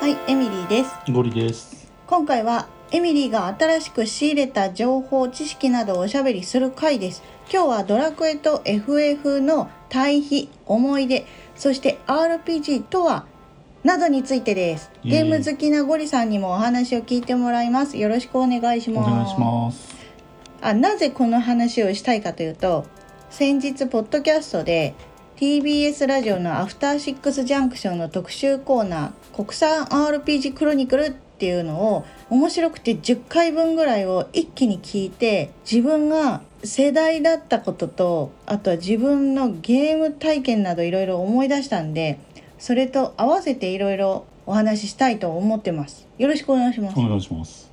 はい、エミリーです。ゴリです。今回はエミリーが新しく仕入れた情報、知識などをおしゃべりする回です。今日はドラクエと FF の対比、思い出、そして RPG とはなどについてです。ゲーム好きなゴリさんにもお話を聞いてもらいます。よろしくお願いします。お願いします。あなぜこの話をしたいかというと先日ポッドキャストで TBS ラジオの「アフターシックスジャンクション」の特集コーナー「国産 RPG クロニクル」っていうのを面白くて10回分ぐらいを一気に聞いて自分が世代だったこととあとは自分のゲーム体験などいろいろ思い出したんでそれと合わせていろいろお話ししたいと思ってます。よろしくお願いしますお。願いします。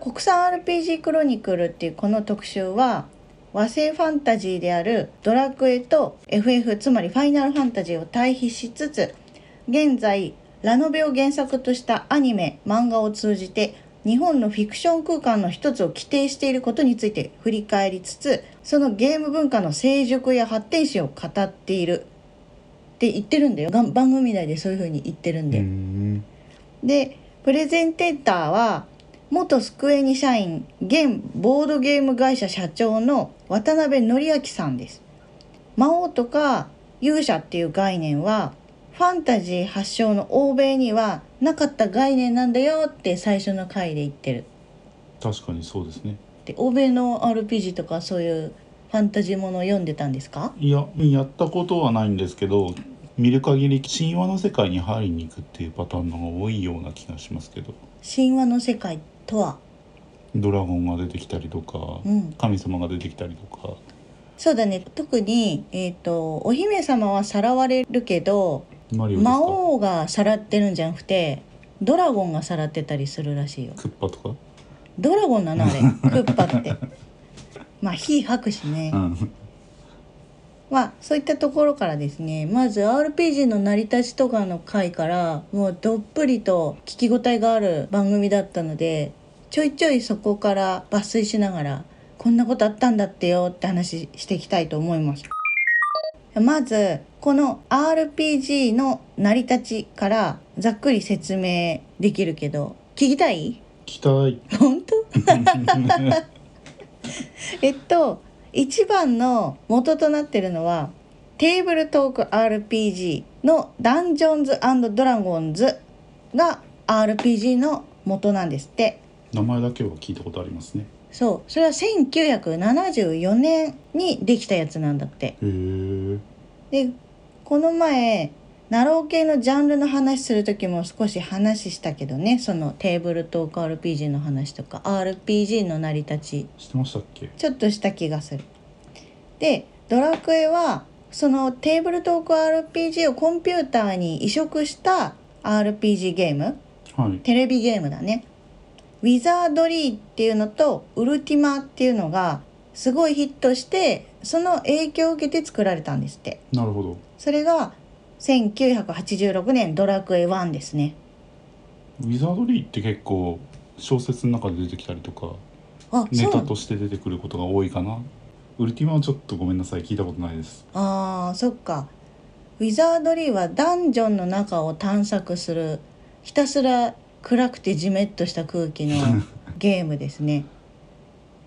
国産 RPG クロニクルっていうこの特集は和製ファンタジーであるドラクエと FF つまりファイナルファンタジーを対比しつつ現在ラノベを原作としたアニメ漫画を通じて日本のフィクション空間の一つを規定していることについて振り返りつつそのゲーム文化の成熟や発展史を語っているって言ってるんだよが番組内でそういう風に言ってるんうで。ん。でプレゼンテーターは元スクエニ社員現ボードゲーム会社社長の渡辺則明さんです。魔王とか勇者っていう概念はファンタジー発祥の欧米にはなかった概念なんだよって最初の回で言ってる。確かにそうですね。で欧米の RPG とかそういうファンタジーものを読んでたんですか？いや、やったことはないんですけど、見る限り神話の世界に入りに行くっていうパターンの方が多いような気がしますけど、神話の世界とは？ドラゴンが出てきたりとか、うん。神様が出てきたりとか、そうだね。特に、えー、とお姫様はさらわれるけど魔王がさらってるんじゃなくてドラゴンがさらってたりするらしいよ。クッパとか？ドラゴンなのあれ。クッパって。まあ火吐くしね、うん。まあそういったところからですねまず RPG の成り立ちとかの回からもうどっぷりと聞き応えがある番組だったのでちょいちょいそこから抜粋しながらこんなことあったんだってよって話していきたいと思います。まずこの RPG の成り立ちからざっくり説明できるけど聞きたい？期待。本当？えっと一番の元となってるのはテーブルトーク RPG のダンジョンズドラゴンズが RPG の元なんですって名前だけは聞いたことありますね。そうそれは1974年にできたやつなんだってへえ。でこの前ナロー系のジャンルの話する時も少し話したけどねそのテーブルトーク RPG の話とか RPG の成り立ちしてましたっけ？ちょっとした気がする。でドラクエはそのテーブルトーク RPG をコンピューターに移植した RPG ゲームはい。テレビゲームだね。ウィザードリーっていうのとウルティマっていうのがすごいヒットしてその影響を受けて作られたんですって。なるほど。それが1986年ドラクエ1ですね。ウィザードリーって結構小説の中で出てきたりとかあ、ネタとして出てくることが多いかなウルティマはちょっとごめんなさい聞いたことないですあーそっかウィザードリーはダンジョンの中を探索するひたすら暗くてジメッとした空気のゲームですね。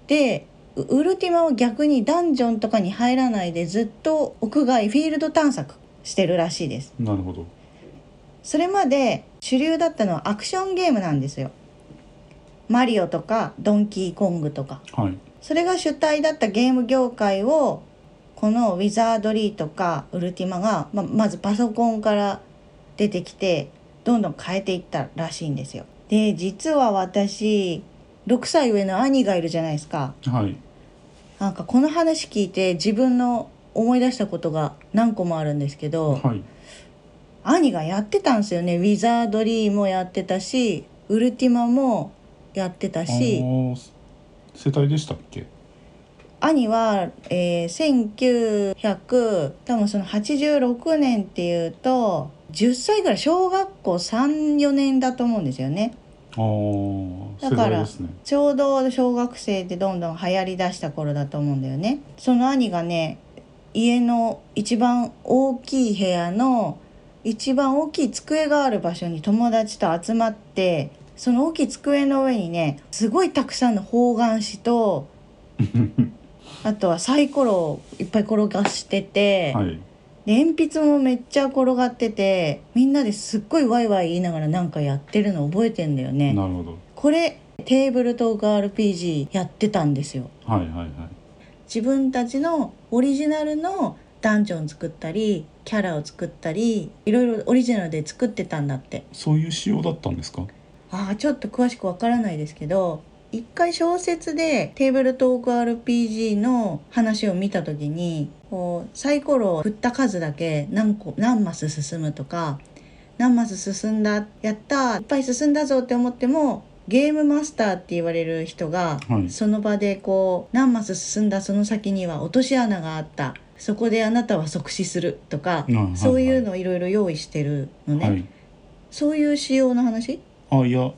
でウウルティマは逆にダンジョンとかに入らないでずっと屋外フィールド探索してるらしいです。なるほど。それまで主流だったのはアクションゲームなんですよ。マリオとかドンキーコングとか。はい。それが主体だったゲーム業界をこのウィザードリーとかウルティマがままずパソコンから出てきてどんどん変えていったらしいんですよ。で実は私6歳上の兄がいるじゃないですか。はいなんかこの話聞いて自分の思い出したことが何個もあるんですけど、はい兄がやってたんですよねウィザードリーもやってたしウルティマもやってたあし。ー世帯でしたっけ？兄は、えー、1900多分その86年っていうと10歳ぐらい小学校34年だと思うんですよね。だからちょうど小学生でどんどん流行りだした頃だと思うんだよね。その兄がね家の一番大きい部屋の一番大きい机がある場所に友達と集まってその大きい机の上にねすごいたくさんの方眼紙と あとはサイコロをいっぱい転がしてて、はい。で鉛筆もめっちゃ転がっててみんなですっごいワイワイ言いながらなんかやってるの覚えてんだよね。なるほどこれテーブルトーク RPG やってたんですよ。はいはいはい自分たちのオリジナルのダンジョン作ったりキャラを作ったりいろいろオリジナルで作ってたんだってそういう仕様だったんですか？ああちょっと詳しくわからないですけど一回小説でテーブルトーク RPG の話を見た時にこうサイコロを振った数だけ何個何マス進むとか何マス進んだやったいっぱい進んだぞって思ってもゲームマスターって言われる人が、はい。その場でこう何マス進んだその先には落とし穴があった。そこであなたは即死するとか、うんはいはい。そういうのをいろいろ用意してるのね、はい。そういう仕様の話、あいや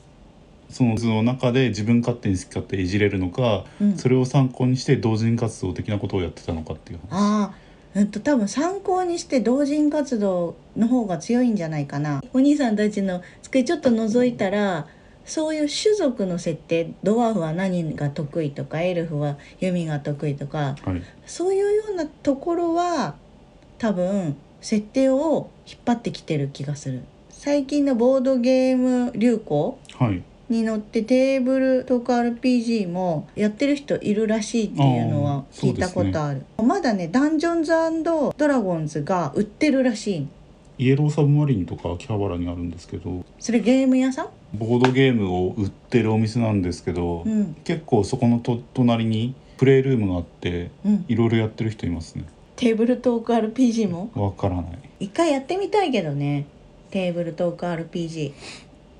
その図の中で自分勝手に好き勝手いじれるのか、うん、それを参考にして同人活動的なことをやってたのかっていう話。ああ、うんと多分参考にして同人活動の方が強いんじゃないかな。お兄さんたちの机ちょっと覗いたら、そういう種族の設定、ドワーフは何が得意とか、エルフは弓が得意とか、はい。そういうようなところは多分設定を引っ張ってきてる気がする。最近のボードゲーム流行はいに乗ってテーブルトーク RPG もやってる人いるらしいっていうのは聞いたことある、まだねダンジョンズドラゴンズが売ってるらしい。イエローサブマリンとか秋葉原にあるんですけどそれゲーム屋さん？ボードゲームを売ってるお店なんですけど、うん。結構そこのと隣にプレイルームがあってうん。いろいろやってる人いますね。テーブルトーク RPG も？わからない。一回やってみたいけどねテーブルトーク RPG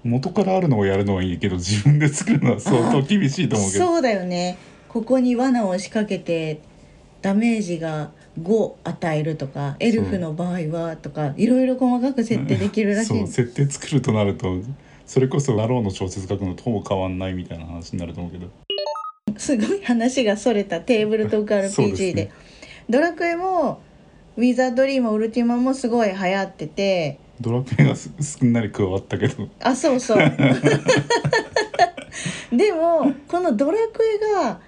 元からあるのをやるのはいいけど自分で作るのは相当厳しいと思うけど。そうだよね。ここに罠を仕掛けてダメージが5与えるとかエルフの場合はとかいろいろ細かく設定できるらしいそう設定作るとなるとそれこそ「ナローの小説書くのとほぼ変わんないみたいな話になると思うけどすごい話がそれたテーブルトーク RPG でですねドラクエもウィザードリームウルティマもすごい流行っててドラクエがす すんなり加わったけど。あそうそう。でもこのドラクエが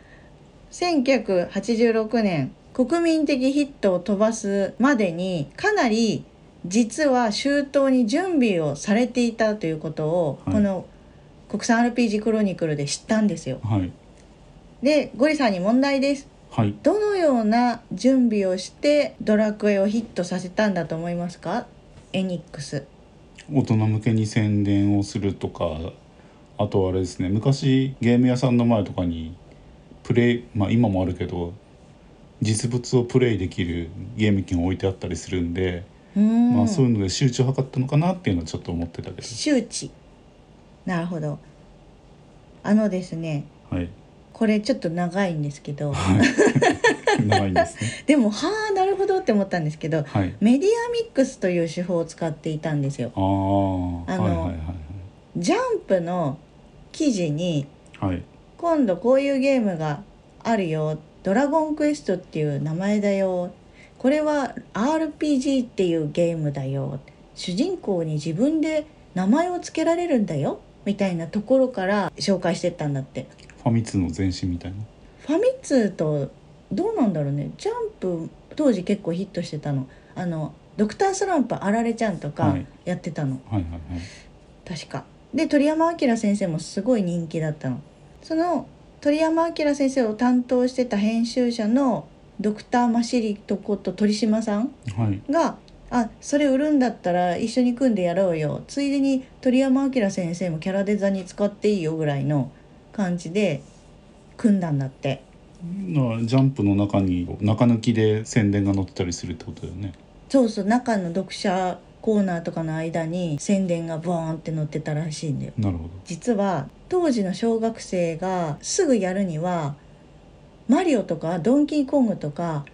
1986年国民的ヒットを飛ばすまでにかなり実は周到に準備をされていたということを、はい。この国産 RPG クロニクルで知ったんですよ。はい。でゴリさんに問題です。はい。どのような準備をしてドラクエをヒットさせたんだと思いますか？エニックス。大人向けに宣伝をするとかあとはあれですね昔ゲーム屋さんの前とかにプレイまあ今もあるけど実物をプレイできるゲーム機が置いてあったりするんで、まあそういうので周知を図ったのかなっていうのはちょっと思ってたけど。周知。なるほど。あのですねはい。これちょっと長いんですけど長いんですね。でもはあなるほどって思ったんですけどはい。メディアミックスという手法を使っていたんですよ。あのはいはいはいジャンプの記事にはい。はい今度こういうゲームがあるよドラゴンクエストっていう名前だよこれは RPG っていうゲームだよ主人公に自分で名前を付けられるんだよみたいなところから紹介してったんだって。ファミ通の前身みたいな。ファミ通とどうなんだろうね。ジャンプ当時結構ヒットしてたの。あのドクタースランプあられちゃんとかはい。やってたの、はいはいはい。確か。で鳥山明先生もすごい人気だったの。その鳥山明先生を担当してた編集者のドクターマシリトこと鳥島さんはい。が「あそれ売るんだったら一緒に組んでやろうよ」ついでに鳥山明先生もキャラデザに使っていいよぐらいの感じで組んだんだってだからジャンプの中に中抜きで宣伝が載ってたりするってことだよね。そうそう中の読者コーナーとかの間に宣伝がボーンって載ってたらしいんだよ。なるほど。実は当時の小学生がすぐやるにはマリオとかドンキーコングとか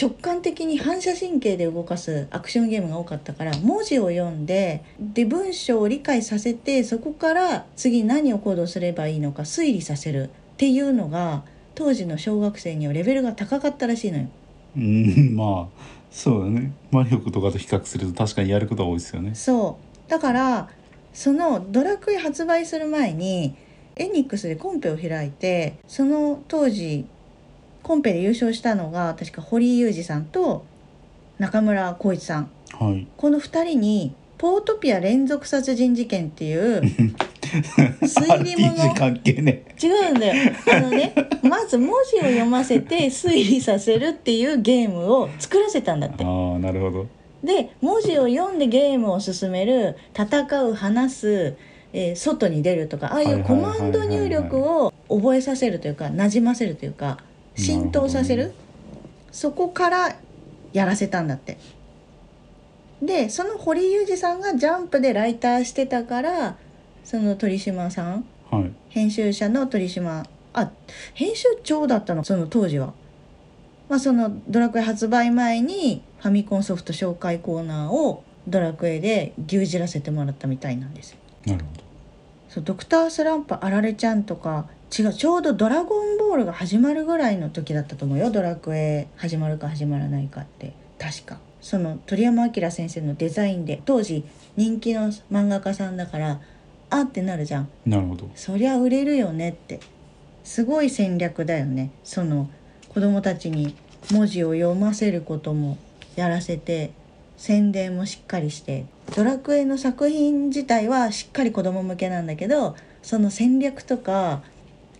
直感的に反射神経で動かすアクションゲームが多かったから文字を読んでで文章を理解させてそこから次何を行動すればいいのか推理させるっていうのが当時の小学生にはレベルが高かったらしいのよ。うんまあそうだね。マリオとかと比較すると確かにやることは多いですよね。そう。だからそのドラクエ発売する前にエニックスでコンペを開いてその当時コンペで優勝したのが確か堀井裕二さんと中村浩一さん。はい。この2人にポートピア連続殺人事件っていう 推理物。RPG 関係ね。違うんだよ。あのね まず文字を読ませて推理させるっていうゲームを作らせたんだって。ああなるほど。で文字を読んでゲームを進める戦う話す、えー外に出るとかああいうコマンド入力を覚えさせるというかなじませるというか浸透させる。なるそこからやらせたんだって。でその堀裕二さんがジャンプでライターしてたからその鳥島さん？はい。編集者の鳥島。あ編集長だったの？その当時は。まあ、そのドラクエ発売前にファミコンソフト紹介コーナーをドラクエで牛耳らせてもらったみたいなんですよ。なるほそうドクタースランプあられちゃんとか違うちょうど「ドラゴンボール」が始まるぐらいの時だったと思うよ。ドラクエ始まるか始まらないかって。確か。その鳥山明先生のデザインで当時人気の漫画家さんだからあってなるじゃん。どなるほど。そりゃ売れるよねって。すごい戦略だよね。その子供たちに文字を読ませることもやらせて宣伝もしっかりして。ドラクエの作品自体はしっかり子供向けなんだけどその戦略とか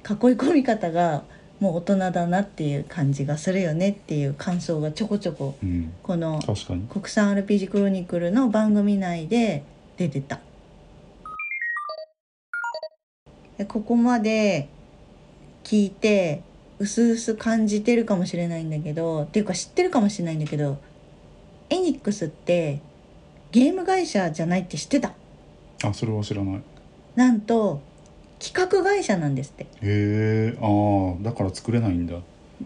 囲い込み方がもう大人だなっていう感じがするよねっていう感想がちょこちょこうん。この国産 RPG クロニクルの番組内で出てたここまで聞いてうすうす感じてるかもしれないんだけどっていうか知ってるかもしれないんだけどエニックスってゲーム会社じゃないって知ってた？あそれは知らない。へなんと企画会社なんですって。えああだから作れないんだ。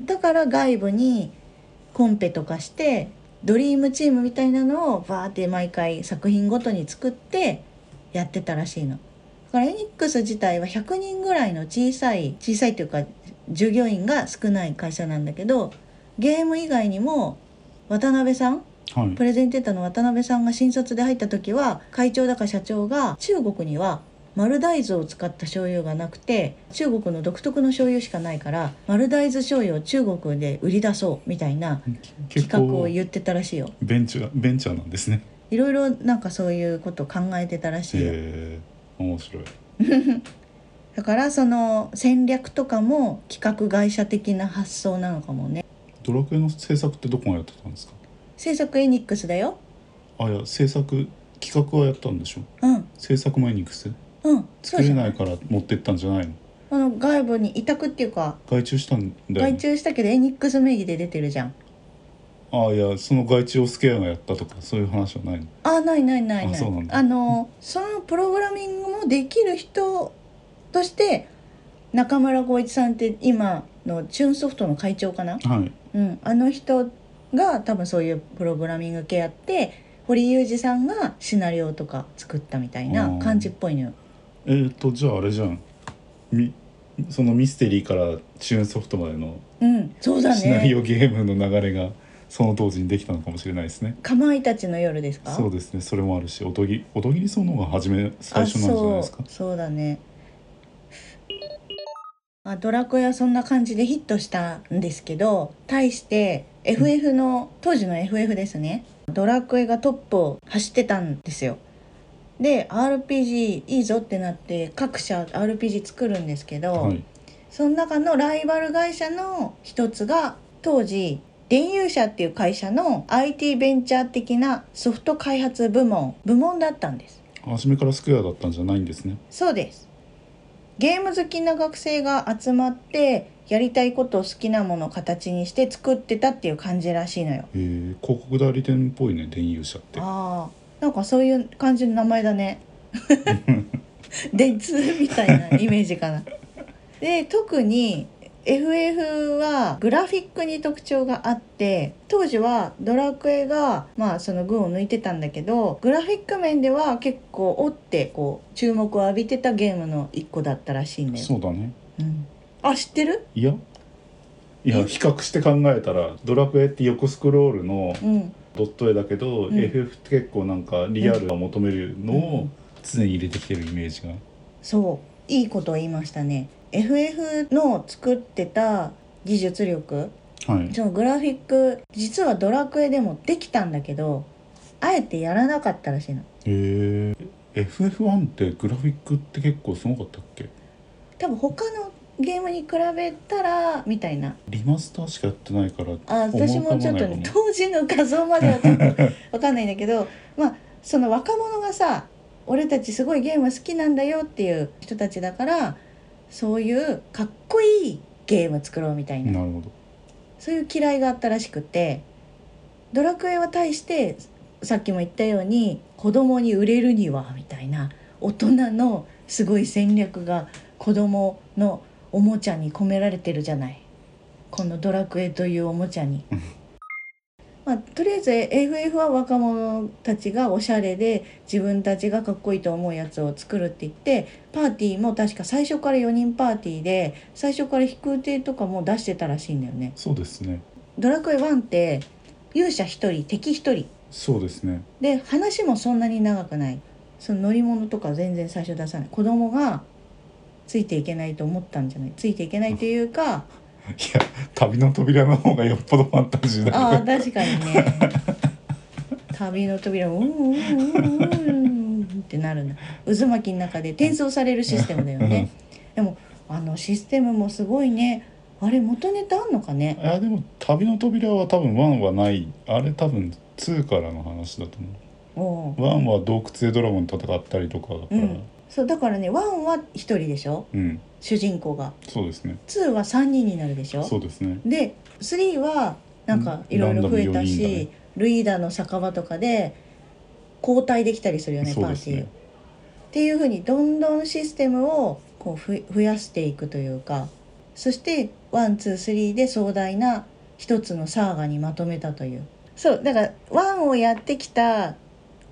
だから外部にコンペとかしてドリームチームみたいなのをバーって毎回作品ごとに作ってやってたらしいの。だからエニックス自体は100人ぐらいの小さい小さいというか従業員が少ない会社なんだけどゲーム以外にも渡辺さんはい。プレゼンテーターの渡辺さんが新卒で入った時は会長だか社長が中国には丸大豆を使った醤油がなくて中国の独特の醤油しかないから丸大豆醤油を中国で売り出そうみたいな結企画を構言ってたらしいよ。ベンチャーベンチャーなんですね。いろいろなんかそういうことを考えてたらしいよ面白い。だからその戦略とかも企画会社的な発想なのかもね。ドラクエの制作ってどこがやってたんですか？制作エニックスだよ。あいや制作企画はやったんでしょ。うん。制作もエニックスうん作れないいから持ってったんじゃないの？あの外部に委託っていうか外注したんだよ外ね注したけどエニックス名義で出てるじゃんあいやその外注をスケアがやったとかそういう話はないの？あないないないない。あそうなんだ。のそのプログラミングもできる人として中村浩一さんって今のチューンソフトの会長かな、はい。うん、あの人が多分そういうプログラミング系やって堀裕二さんがシナリオとか作ったみたいな感じっぽいのよ。えっ、ー、とじゃああれじゃん。みそのミステリーからチューンソフトまでのうん、そうだシナリね。オゲームの流れがその当時にできたのかもしれないですね。かまいたちの夜ですか？そうですね。それもあるしおとぎおとぎりそのが初め最初なんじゃないですか？あそうだね。あドラクエはそんな感じでヒットしたんですけど対して FF の当時の FF ですね。ドラクエがトップを走ってたんですよ。で RPG いいぞってなって各社 RPG 作るんですけど、はい。その中のライバル会社の一つが当時電遊社っていう会社の IT ベンチャー的なソフト開発部門部門だったんです。初めからスクエアだったんじゃないんですね。そうです。ゲーム好きな学生が集まってやりたいことを好きなものを形にして作ってたっていう感じらしいのよ。えー、広告代理店っぽいね電遊社って。ああなんかそういう感じの名前だね。電通みたいなイメージかな。で特に FF はグラフィックに特徴があって当時はドラクエがまあその群を抜いてたんだけどグラフィック面では結構追ってこう注目を浴びてたゲームの一個だったらしいんだよ。そうだね。うん、あ知ってる？いや。いや比較して考えたら「ドラクエ」って横スクロールのうん。ドット絵だけど、うん。FF って結構なんかリアルが求めるのうをん常に入れてきてるイメージが、そういいことを言いましたね FF の作ってた技術力はい。そのグラフィック実はドラクエでもできたんだけどあえてやらなかったらしいの。へえ。FF1 ってグラフィックって結構すごかったっけ？多分他のゲームに比べたらみたいな。リマスターしかやってないからあ私もちょっとね当時の画像まではちょっと分 かんないんだけどまあその若者がさ俺たちすごいゲーム好きなんだよっていう人たちだからそういうかっこいいゲーム作ろうみたいな。なるほど。そういう嫌いがあったらしくてドラクエは対してさっきも言ったように子供に売れるにはみたいな大人のすごい戦略が子供のおもちゃに込められてるじゃない。このドラクエというおもちゃに。うん。まあ、とりあえず FF は若者たちがおしゃれで自分たちがかっこいいと思うやつを作るって言ってパーティーも確か最初から4人パーティーで最初から飛空艇とかも出してたらしいんだよね。そうですね。ドラクエ1って勇者1人敵1人。そうですね。で話もそんなに長くない。その乗り物とか全然最初出さない。子供がついていけないと思ったんじゃない。ついていけないというかいや旅の扉の方がよっぽどファンタジーだああか確かにね。旅の扉うんうんうんうんうんってなるんだ渦巻きの中で転送されるシステムだよら、ねでもあのシステムもすごいね。あれ元ネタあんのかね？いやでも旅の扉は多分1はない。あれ多分2からの話だと思おうう1は洞窟でドラゴンと戦ったりとかだから。うんそうだからね1は1人でしょ？うん、主人公が。そうですね。2は3人になるでしょ？そうですね。で3はなんかいろいろ増えたランダム4人だし、ね。ルイーダの酒場とかで交代できたりするよねパーティー。を。っていうふうにどんどんシステムをこうふ増やしていくというか。そして one two three で壮大な一つのサーガにまとめたという。そうだから one をやってきた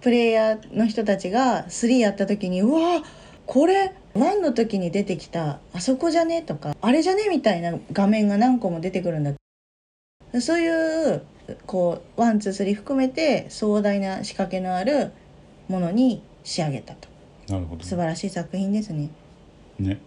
プレイヤーの人たちが3やった時にうわこれ one の時に出てきたあそこじゃね？とかあれじゃね？みたいな画面が何個も出てくるんだ。そういうこう one two three 含めて壮大な仕掛けのあるものに仕上げたと。なるほど。素晴らしい作品ですね。ね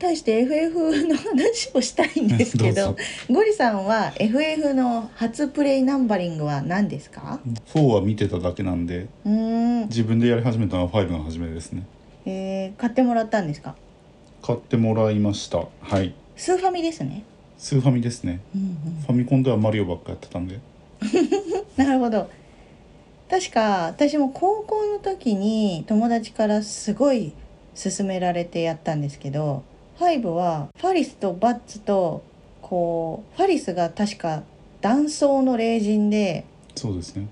対して FF の話をしたいんですけどゴリさんは FF の初プレイナンバリングは何ですか？4は見てただけなんでうーん、自分でやり始めたのは5が初めですね。えー買ってもらったんですか？買ってもらいました。はい。スーファミですね、スーファミですね。うんファミコンではマリオばっかやってたんで。うん、なるほど。確か私も高校の時に友達からすごい勧められてやったんですけど5はファリスとバッツとこうファリスが確か男装の霊人でそうですね。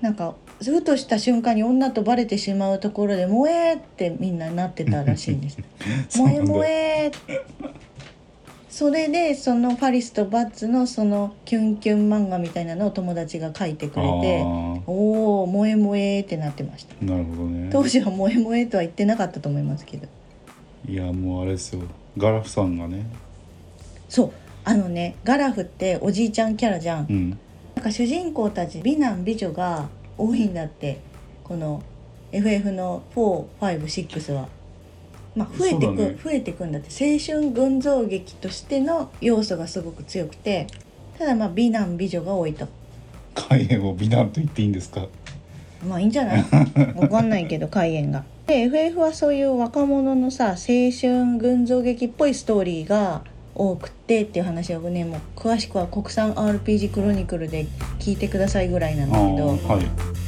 なんかふとした瞬間に女とバレてしまうところで「萌え!」ってみんななってたらしいんです。萌え萌えそれでそのファリスとバッツのそのキュンキュン漫画みたいなのを友達が書いてくれてあおお萌え萌えってなってました。あなるほどね。当時は萌え萌えとは言ってなかったと思いますけどいやもうあれですよ。ガラフさんがね。そう。あのねガラフっておじいちゃんキャラじゃん。うん。なんか主人公たち美男美女が多いんだって。この FF の456は。まあ、増えてく、ね。増えてくんだって。青春群像劇としての要素がすごく強くて。ただまあ美男美女が多いと。海援を美男と言っていいんですか？まあいいんじゃない？わかんないけど開演が。で FF はそういう若者のさ青春群像劇っぽいストーリーが多くてっていう話をねもう詳しくは国産 RPG クロニクルで聞いてくださいぐらいなんだけど。